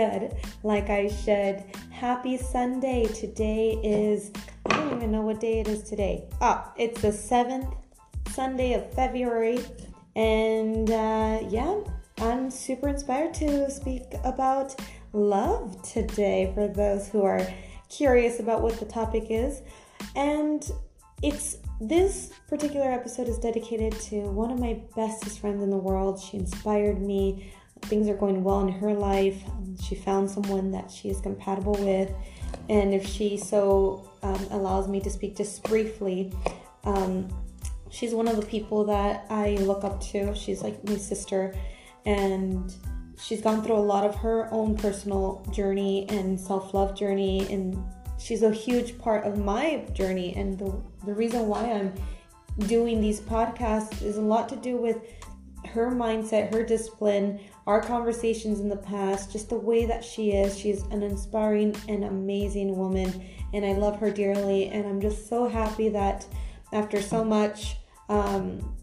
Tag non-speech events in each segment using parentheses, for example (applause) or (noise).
good like I should. Happy Sunday. Today is, I don't even know what day it is today. Ah, it's the 7th Sunday of February. And uh, yeah, I'm super inspired to speak about love today for those who are curious about what the topic is. And it's this particular episode is dedicated to one of my bestest friends in the world. She inspired me. Things are going well in her life. Um, she found someone that she is compatible with. And if she so um, allows me to speak just briefly, um, she's one of the people that I look up to. She's like my sister. And she's gone through a lot of her own personal journey and self love journey. And she's a huge part of my journey. And the the reason why I'm doing these podcasts is a lot to do with her mindset, her discipline, our conversations in the past, just the way that she is. She's an inspiring and amazing woman, and I love her dearly. And I'm just so happy that after so much, um,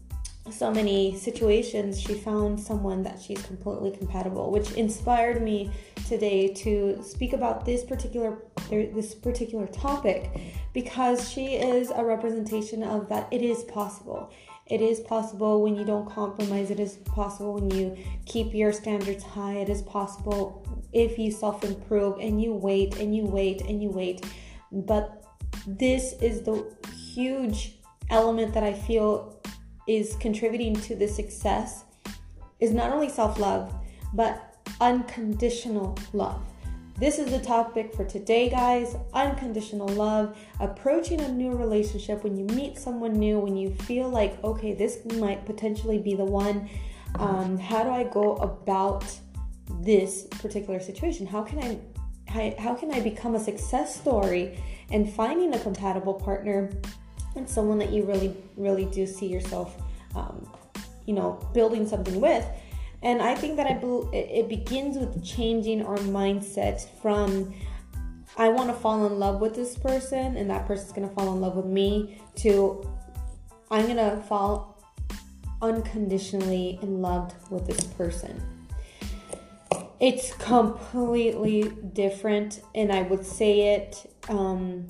so many situations, she found someone that she's completely compatible, which inspired me today to speak about this particular this particular topic because she is a representation of that it is possible. It is possible when you don't compromise. It is possible when you keep your standards high. It is possible if you self improve and you wait and you wait and you wait. But this is the huge element that I feel is contributing to the success is not only self love, but unconditional love. This is the topic for today, guys. Unconditional love, approaching a new relationship when you meet someone new, when you feel like, okay, this might potentially be the one. Um, how do I go about this particular situation? How can I how, how can I become a success story and finding a compatible partner and someone that you really, really do see yourself, um, you know, building something with? And I think that I it begins with changing our mindset from I want to fall in love with this person and that person's going to fall in love with me to I'm going to fall unconditionally in love with this person. It's completely different, and I would say it um,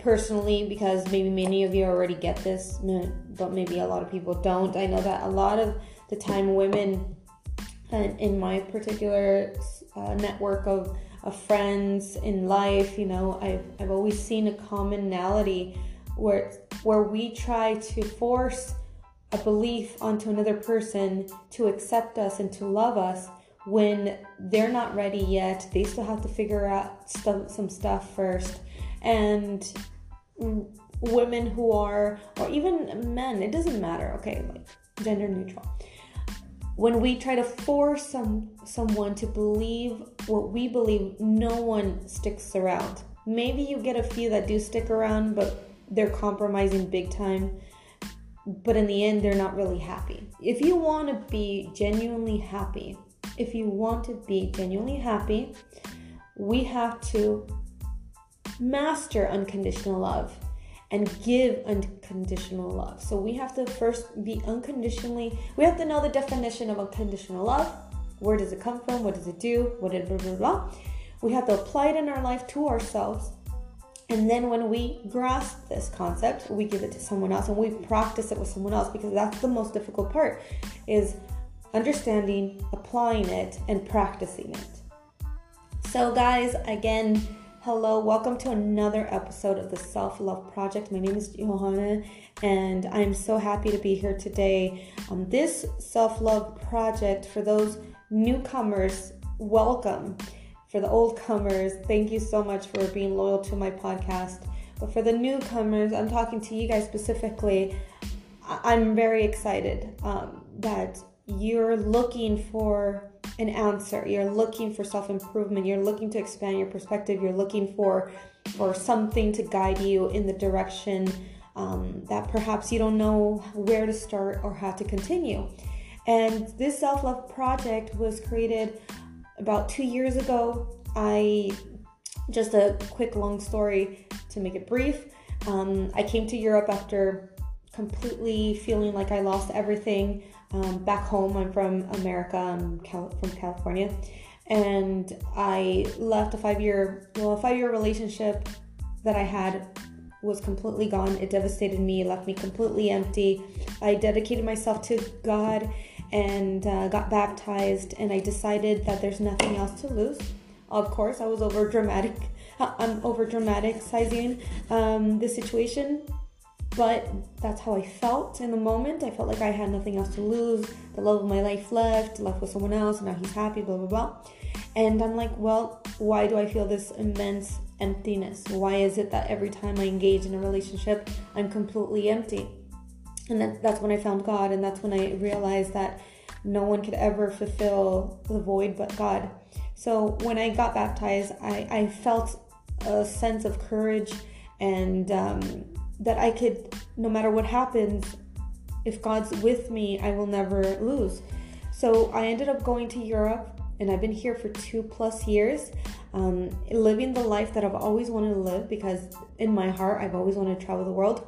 personally because maybe many of you already get this, but maybe a lot of people don't. I know that a lot of the time women in my particular uh, network of, of friends in life you know I've, I've always seen a commonality where where we try to force a belief onto another person to accept us and to love us when they're not ready yet. They still have to figure out some, some stuff first. And women who are or even men it doesn't matter. Okay like gender neutral when we try to force some someone to believe what we believe, no one sticks around. Maybe you get a few that do stick around, but they're compromising big time. But in the end, they're not really happy. If you want to be genuinely happy, if you want to be genuinely happy, we have to master unconditional love and give unconditional love. So we have to first be unconditionally, we have to know the definition of unconditional love. Where does it come from? What does it do? What it blah, blah, blah. We have to apply it in our life to ourselves. And then when we grasp this concept, we give it to someone else and we practice it with someone else because that's the most difficult part is understanding, applying it, and practicing it. So, guys, again, Hello, welcome to another episode of the Self Love Project. My name is Johanna, and I'm so happy to be here today. Um, this self love project, for those newcomers, welcome. For the old comers, thank you so much for being loyal to my podcast. But for the newcomers, I'm talking to you guys specifically. I- am very excited um, that you're looking for an answer. You're looking for self-improvement. You're looking to expand your perspective. You're looking for for something to guide you in the direction um, that perhaps you don't know where to start or how to continue. And this self-love project was created about two years ago. I just a quick long story to make it brief. Um, I came to Europe after completely feeling like I lost everything. Um, back home, I'm from America. I'm Cal- from California, and I left a five year well a five year relationship that I had was completely gone. It devastated me, it left me completely empty. I dedicated myself to God and uh, got baptized, and I decided that there's nothing else to lose. Of course, I was over dramatic. (laughs) I'm over um, the situation, but that's how I felt in the moment. I felt like I had nothing else to lose. The love of my life left, left with someone else, and now he's happy, blah, blah, blah. And I'm like, well, why do I feel this immense emptiness? Why is it that every time I engage in a relationship, I'm completely empty? And that, that's when I found God, and that's when I realized that no one could ever fulfill the void but God. So when I got baptized, I, I felt a sense of courage and um, that I could, no matter what happens, if God's with me, I will never lose. So I ended up going to Europe and I've been here for two plus years, um, living the life that I've always wanted to live because in my heart, I've always wanted to travel the world.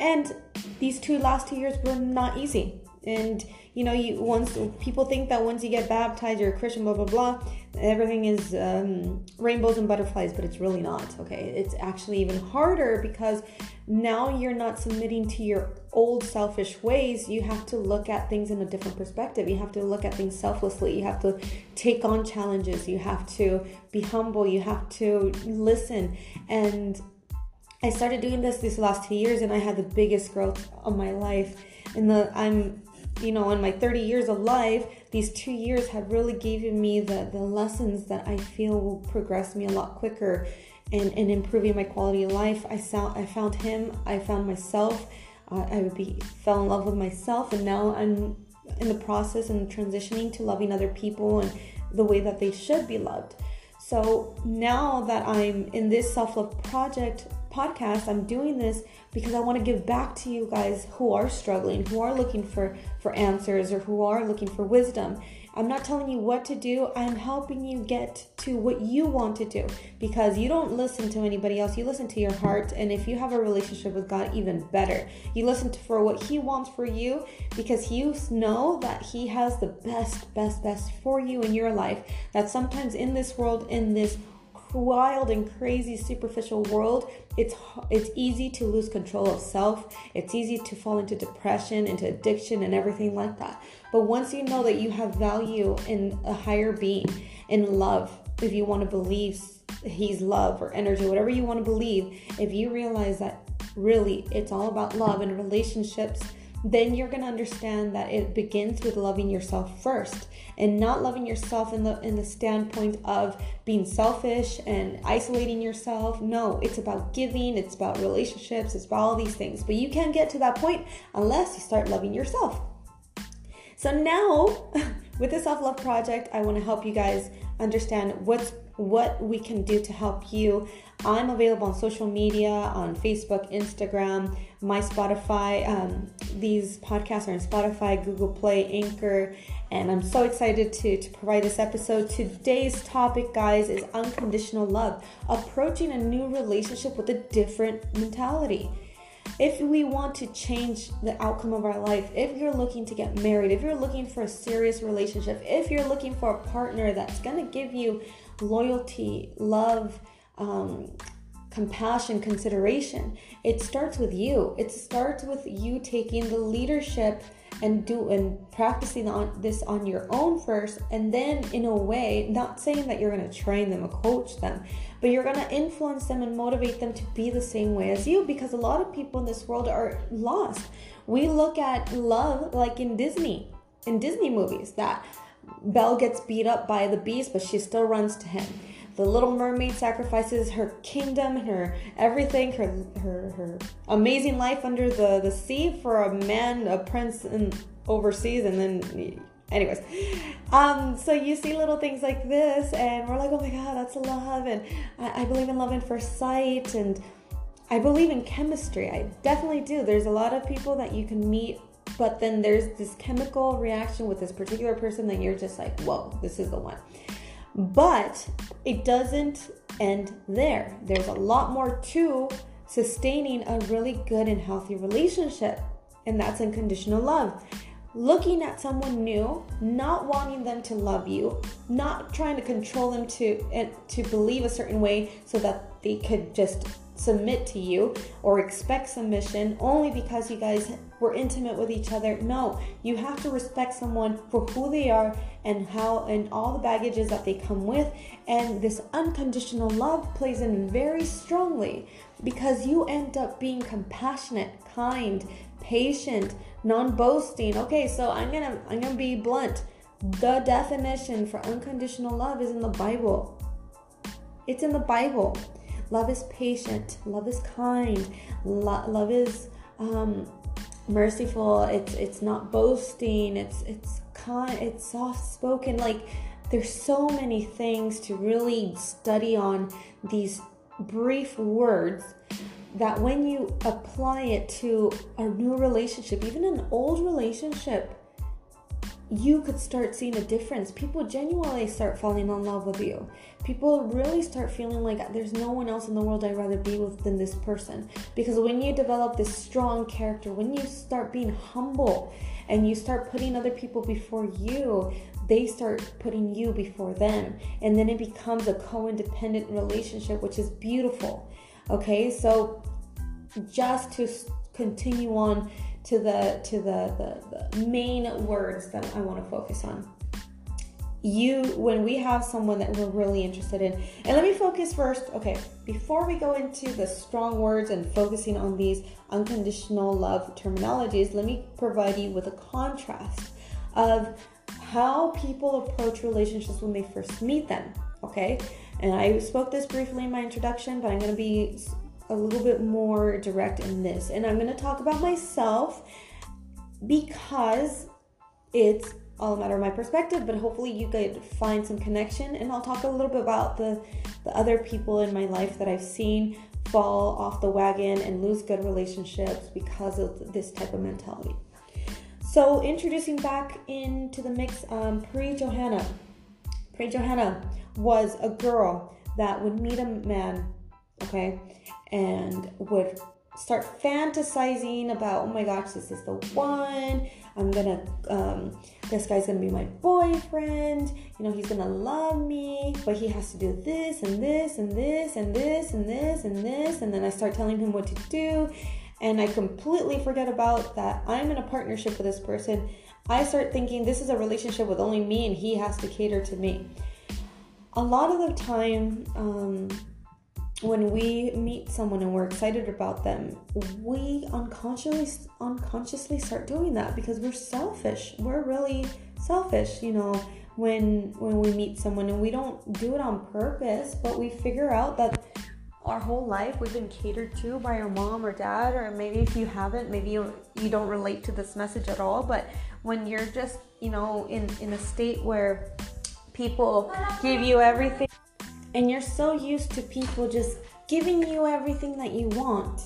And these two last two years were not easy. And you know, you once people think that once you get baptized, you're a Christian, blah blah blah. Everything is um, rainbows and butterflies, but it's really not. Okay, it's actually even harder because now you're not submitting to your old selfish ways. You have to look at things in a different perspective. You have to look at things selflessly. You have to take on challenges. You have to be humble. You have to listen and I started doing this these last two years, and I had the biggest growth of my life. And the I'm you know, in my 30 years of life, these two years have really given me the, the lessons that I feel will progress me a lot quicker and, and improving my quality of life. I, saw, I found him, I found myself, uh, I would be, fell in love with myself, and now I'm in the process and transitioning to loving other people and the way that they should be loved. So now that I'm in this self love project podcast, I'm doing this because I want to give back to you guys who are struggling, who are looking for for answers or who are looking for wisdom. I'm not telling you what to do. I'm helping you get to what you want to do because you don't listen to anybody else. You listen to your heart and if you have a relationship with God even better. You listen to for what he wants for you because you know that he has the best best best for you in your life. That sometimes in this world in this wild and crazy superficial world, it's it's easy to lose control of self. It's easy to fall into depression, into addiction and everything like that. But once you know that you have value in a higher being, in love, if you want to believe he's love or energy, whatever you want to believe, if you realize that really it's all about love and relationships then you're going to understand that it begins with loving yourself first and not loving yourself in the in the standpoint of being selfish and isolating yourself. No it's about giving it's about relationships it's about all these things. But you can't get to that point unless you start loving yourself. So now (laughs) with the self-love project i want to help you guys understand what's what we can do to help you I'm available on social media on Facebook, Instagram, my Spotify. Um, these podcasts are on Spotify, Google Play, Anchor, and I'm so excited to, to provide this episode. Today's topic, guys, is unconditional love, approaching a new relationship with a different mentality. If we want to change the outcome of our life, if you're looking to get married, if you're looking for a serious relationship, if you're looking for a partner that's to give you loyalty, love, um, compassion, consideration. It starts with you. It starts with you taking the leadership and do and practicing on this on your own first and then in a way not saying that you're going to train them or coach them but you're going to influence them and motivate them to be the same way as you because a lot of people in this world are lost we look at love like in disney in disney movies that belle gets beat up by the beast but she still runs to him the little mermaid sacrifices her kingdom her everything her her her amazing life under the the sea for a man a prince in overseas and then anyways. Um so you see little things like this and we're like oh my god that's love and I, I believe in love in first sight and i believe in chemistry. I definitely do. There's a lot of people that you can meet but then there's this chemical reaction with this particular person that you're just like whoa this is the one But it doesn't end there. There's a lot more to sustaining a really good and healthy relationship, and that's unconditional love. Looking at someone new, not wanting them to love you, not trying to control them to eh, to believe a certain way so that they could just submit to you or expect submission only because you guys were intimate with each other. No, you have to respect someone for who they are and how and all the baggages that they come with. And this unconditional love plays in very strongly because you end up being compassionate, kind, patient, non-boasting. Okay, so I'm to I'm to be blunt. The definition for unconditional love is in the Bible. It's in the Bible. Love is patient. Love is kind. Lo- love is um, merciful. It's it's not boasting. It's it's kind. It's soft spoken. Like there's so many things to really study on these brief words that when you apply it to a new relationship, even an old relationship, you could start seeing a difference. People genuinely start falling in love with you. People really start feeling like there's no one else in the world I'd rather be with than this person. Because when you develop this strong character, when you start being humble and you start putting other people before you, they start putting you before them. And then it becomes a co independent relationship, which is beautiful. Okay, so just to continue on to the to the, the, the main words that I want to focus on. You when we have someone that we're really interested in. And let me focus first, okay, before we go into the strong words and focusing on these unconditional love terminologies, let me provide you with a contrast of how people approach relationships when they first meet them, okay? And I spoke this briefly in my introduction, but I'm going to be a little bit more direct in this. And I'm going to talk about myself because it's all a matter of my perspective, but hopefully you could find some connection. And I'll talk a little bit about the, the other people in my life that I've seen fall off the wagon and lose good relationships because of this type of mentality. So, introducing back into the mix, um, Pri Johanna. Pre Johanna was a girl that would meet a man, okay, and would start fantasizing about, oh my gosh, this is the one. I'm gonna, um, this guy's gonna be my boyfriend. You know, he's gonna love me, but he has to do this and this and this and this and this and this. And then I start telling him what to do, and I completely forget about that I'm in a partnership with this person. I start thinking this is a relationship with only me, and he has to cater to me. A lot of the time, um, when we meet someone and we're excited about them, we unconsciously unconsciously start doing that because we're selfish. We're really selfish, you know, when when we meet someone and we don't do it on purpose, but we figure out that our whole life we've been catered to by our mom or dad or maybe if you haven't, maybe you you don't relate to this message at all, but when you're just, you know, in in a state where people give you everything and you're so used to people just giving you everything that you want,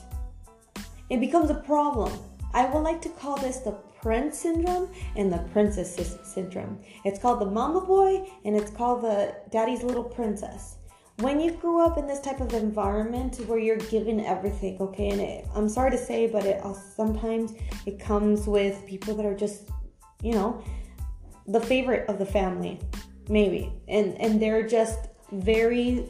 it becomes a problem. I would like to call this the prince syndrome and the princess syndrome. It's called the mama boy and it's called the daddy's little princess. When you grew up in this type of environment where you're given everything, okay, and it, I'm sorry to say, but it uh, sometimes it comes with people that are just, you know, the favorite of the family, maybe, and and they're just very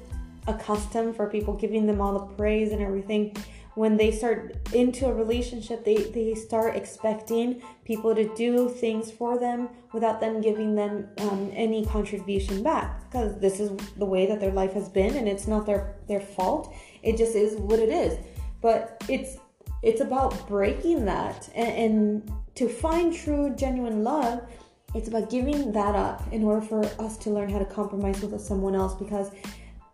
accustomed for people giving them all the praise and everything. When they start into a relationship they, they start expecting people to do things for them without them giving them um, any contribution back. Because this is the way that their life has been and it's not their their fault. It just is what it is. But it's it's about breaking that and, and to find true genuine love it's about giving that up in order for us to learn how to compromise with someone else because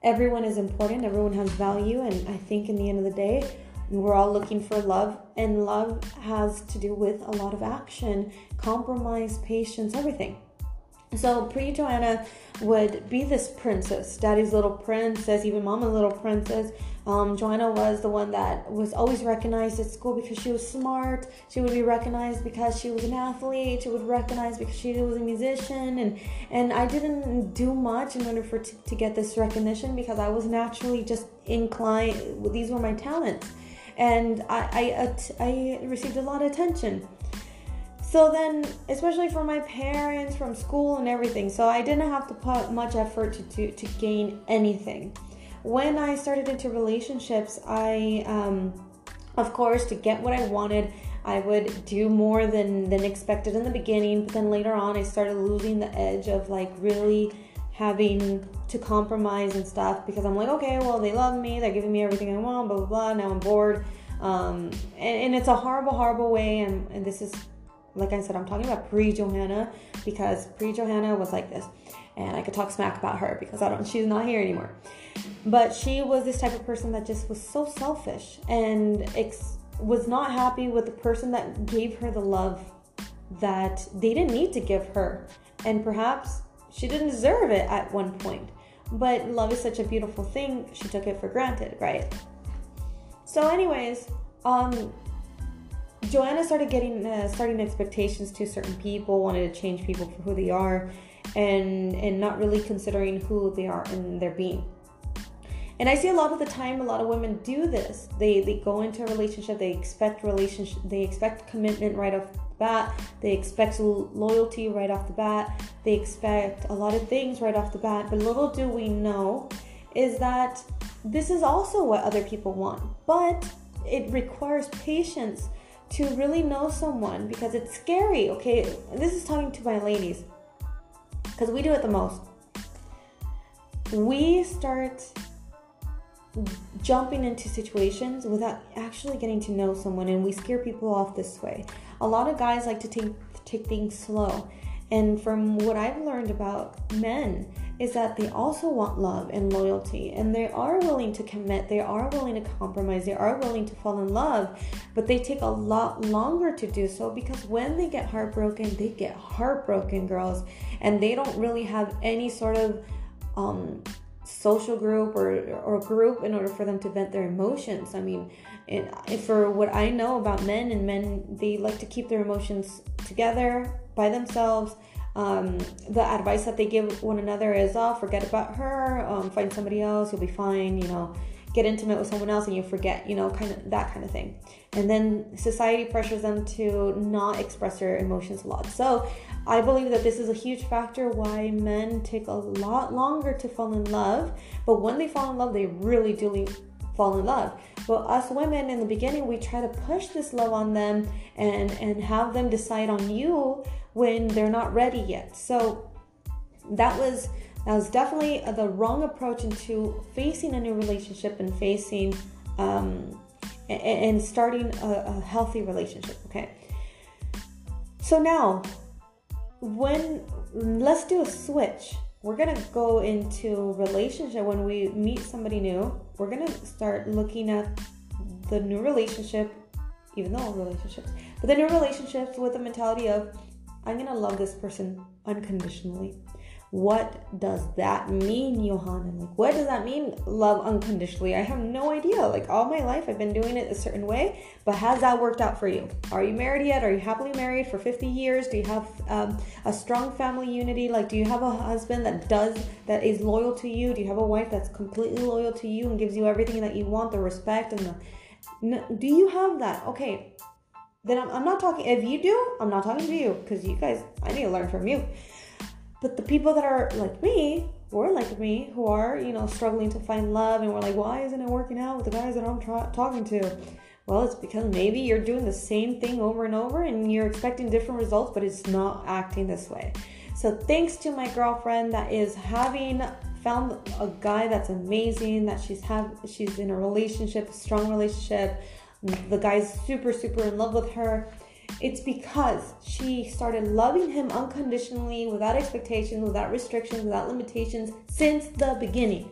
everyone is important, everyone has value, and I think in the end of the day, we're all looking for love, and love has to do with a lot of action, compromise, patience, everything. So pre Johanna would be this princess, daddy's little princess, even mama's little princess. Um, Johanna was the one that was always recognized at school because she was smart. She would be recognized because she was an athlete. She would recognize because she was a musician, and and I didn't do much in order for t- to get this recognition because I was naturally just inclined. These were my talents, and I I, I received a lot of attention. So then, especially for my parents, from school and everything, so I didn't have to put much effort to, to, to gain anything. When I started into relationships, I, um, of course, to get what I wanted, I would do more than, than expected in the beginning, but then later on, I started losing the edge of like really having to compromise and stuff because I'm like, okay, well, they love me, they're giving me everything I want, blah, blah, blah. Now I'm bored. Um, and, and, it's a horrible, horrible way, and, and this is like I said, I'm talking about pre Johanna because pre Johanna was like this, and I could talk smack about her because I don't. She's not here anymore, but she was this type of person that just was so selfish and ex- was not happy with the person that gave her the love that they didn't need to give her, and perhaps she didn't deserve it at one point. But love is such a beautiful thing. She took it for granted, right? So, anyways, um, Johanna started getting uh, starting expectations to certain people, wanted to change people for who they are, and and not really considering who they are in their being. And I see a lot of the time, a lot of women do this. They they go into a relationship, they expect relationship, they expect commitment right off the bat, they expect loyalty right off the bat, they expect a lot of things right off the bat. But little do we know is that this is also what other people want, but it requires patience to really know someone because it's scary, okay? This is talking to my ladies because we do it the most. We start jumping into situations without actually getting to know someone and we scare people off this way. A lot of guys like to take take things slow. And from what I've learned about men is that they also want love and loyalty and they are willing to commit, they are willing to compromise, they are willing to fall in love, but they take a lot longer to do so because when they get heartbroken, they get heartbroken, girls, and they don't really have any sort of um, social group or, or group in order for them to vent their emotions. I mean, and for what I know about men and men, they like to keep their emotions together by themselves um, the advice that they give one another is, oh, forget about her, um, find somebody else, you'll be fine, you know, get intimate with someone else and you forget, you know, kind of that kind of thing. And then society pressures them to not express their emotions a lot. So I believe that this is a huge factor why men take a lot longer to fall in love. But when they fall in love, they really do fall in love. But us women in the beginning, we try to push this love on them and and have them decide on you when they're not ready yet. So that was that was definitely the wrong approach into facing a new relationship and facing um, and, starting a, a healthy relationship. Okay. So now, when let's do a switch. We're gonna go into relationship when we meet somebody new. We're gonna start looking at the new relationship, even though relationships, but the new relationships with the mentality of I'm going to love this person unconditionally. What does that mean, Johanna? Like, what does that mean, love unconditionally? I have no idea. Like, all my life, I've been doing it a certain way, but has that worked out for you? Are you married yet? Are you happily married for 50 years? Do you have um, a strong family unity? Like, do you have a husband that does, that is loyal to you? Do you have a wife that's completely loyal to you and gives you everything that you want, the respect and the. do you have that? Okay, then I'm, I'm not talking. If you do, I'm not talking to you because you guys, I need to learn from you. But the people that are like me, or like me, who are, you know, struggling to find love and we're like, why isn't it working out with the guys that I'm tra- talking to? Well, it's because maybe you're doing the same thing over and over and you're expecting different results, but it's not acting this way. So, thanks to my girlfriend that is having found a guy that's amazing, that she's have she's in a relationship, a strong relationship, the guy's super, super in love with her. It's because she started loving him unconditionally, without expectations, without restrictions, without limitations since the beginning.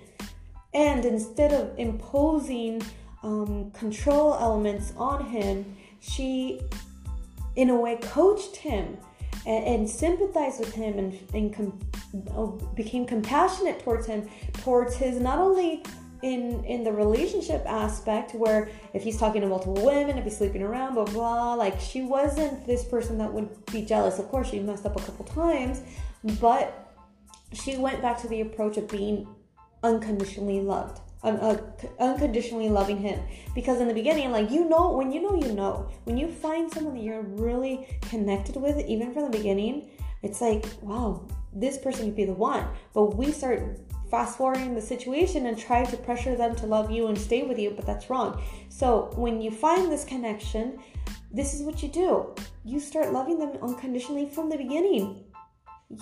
And instead of imposing um, control elements on him, she, in a way, coached him and, and sympathized with him and, and com- became compassionate towards him, towards his not only in in the relationship aspect where if he's talking to multiple women if he's sleeping around blah blah like she wasn't this person that would be jealous. Of course she messed up a couple times but she went back to the approach of being unconditionally loved uh, unconditionally loving him. Because in the beginning like you know when you know you know. When you find someone that you're really connected with even from the beginning it's like wow this person could be the one. But we start fast forwarding the situation and try to pressure them to love you and stay with you, but that's wrong. So when you find this connection, this is what you do. You start loving them unconditionally from the beginning.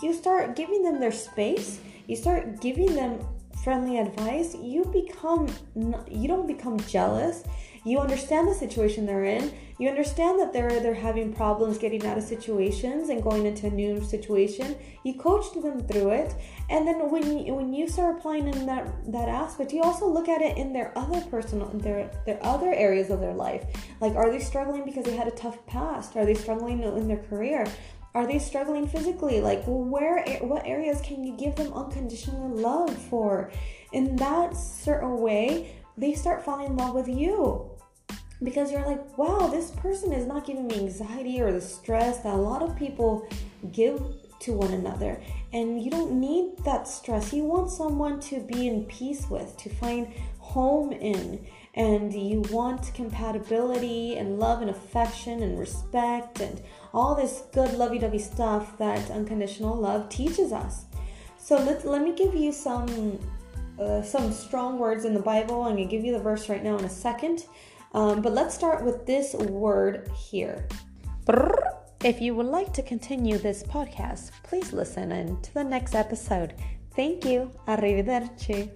You start giving them their space. You start giving them friendly advice. You become you don't become jealous you understand the situation they're in. You understand that they're they're having problems getting out of situations and going into a new situation. You coach them through it, and then when you, when you start applying in that that aspect, you also look at it in their other personal their their other areas of their life. Like, are they struggling because they had a tough past? Are they struggling in their career? Are they struggling physically? Like, where, what areas can you give them unconditional love for? In that certain way, they start falling in love with you because you're like, wow, this person is not giving me anxiety or the stress that a lot of people give to one another. And you don't need that stress. You want someone to be in peace with, to find home in. And you want compatibility and love and affection and respect and all this good lovey dovey stuff that unconditional love teaches us. So let, let me give you some uh, some strong words in the Bible. I'm going to give you the verse right now in a second. Um, but let's start with this word here. If you would like to continue this podcast, please listen in to the next episode. Thank you. Arrivederci.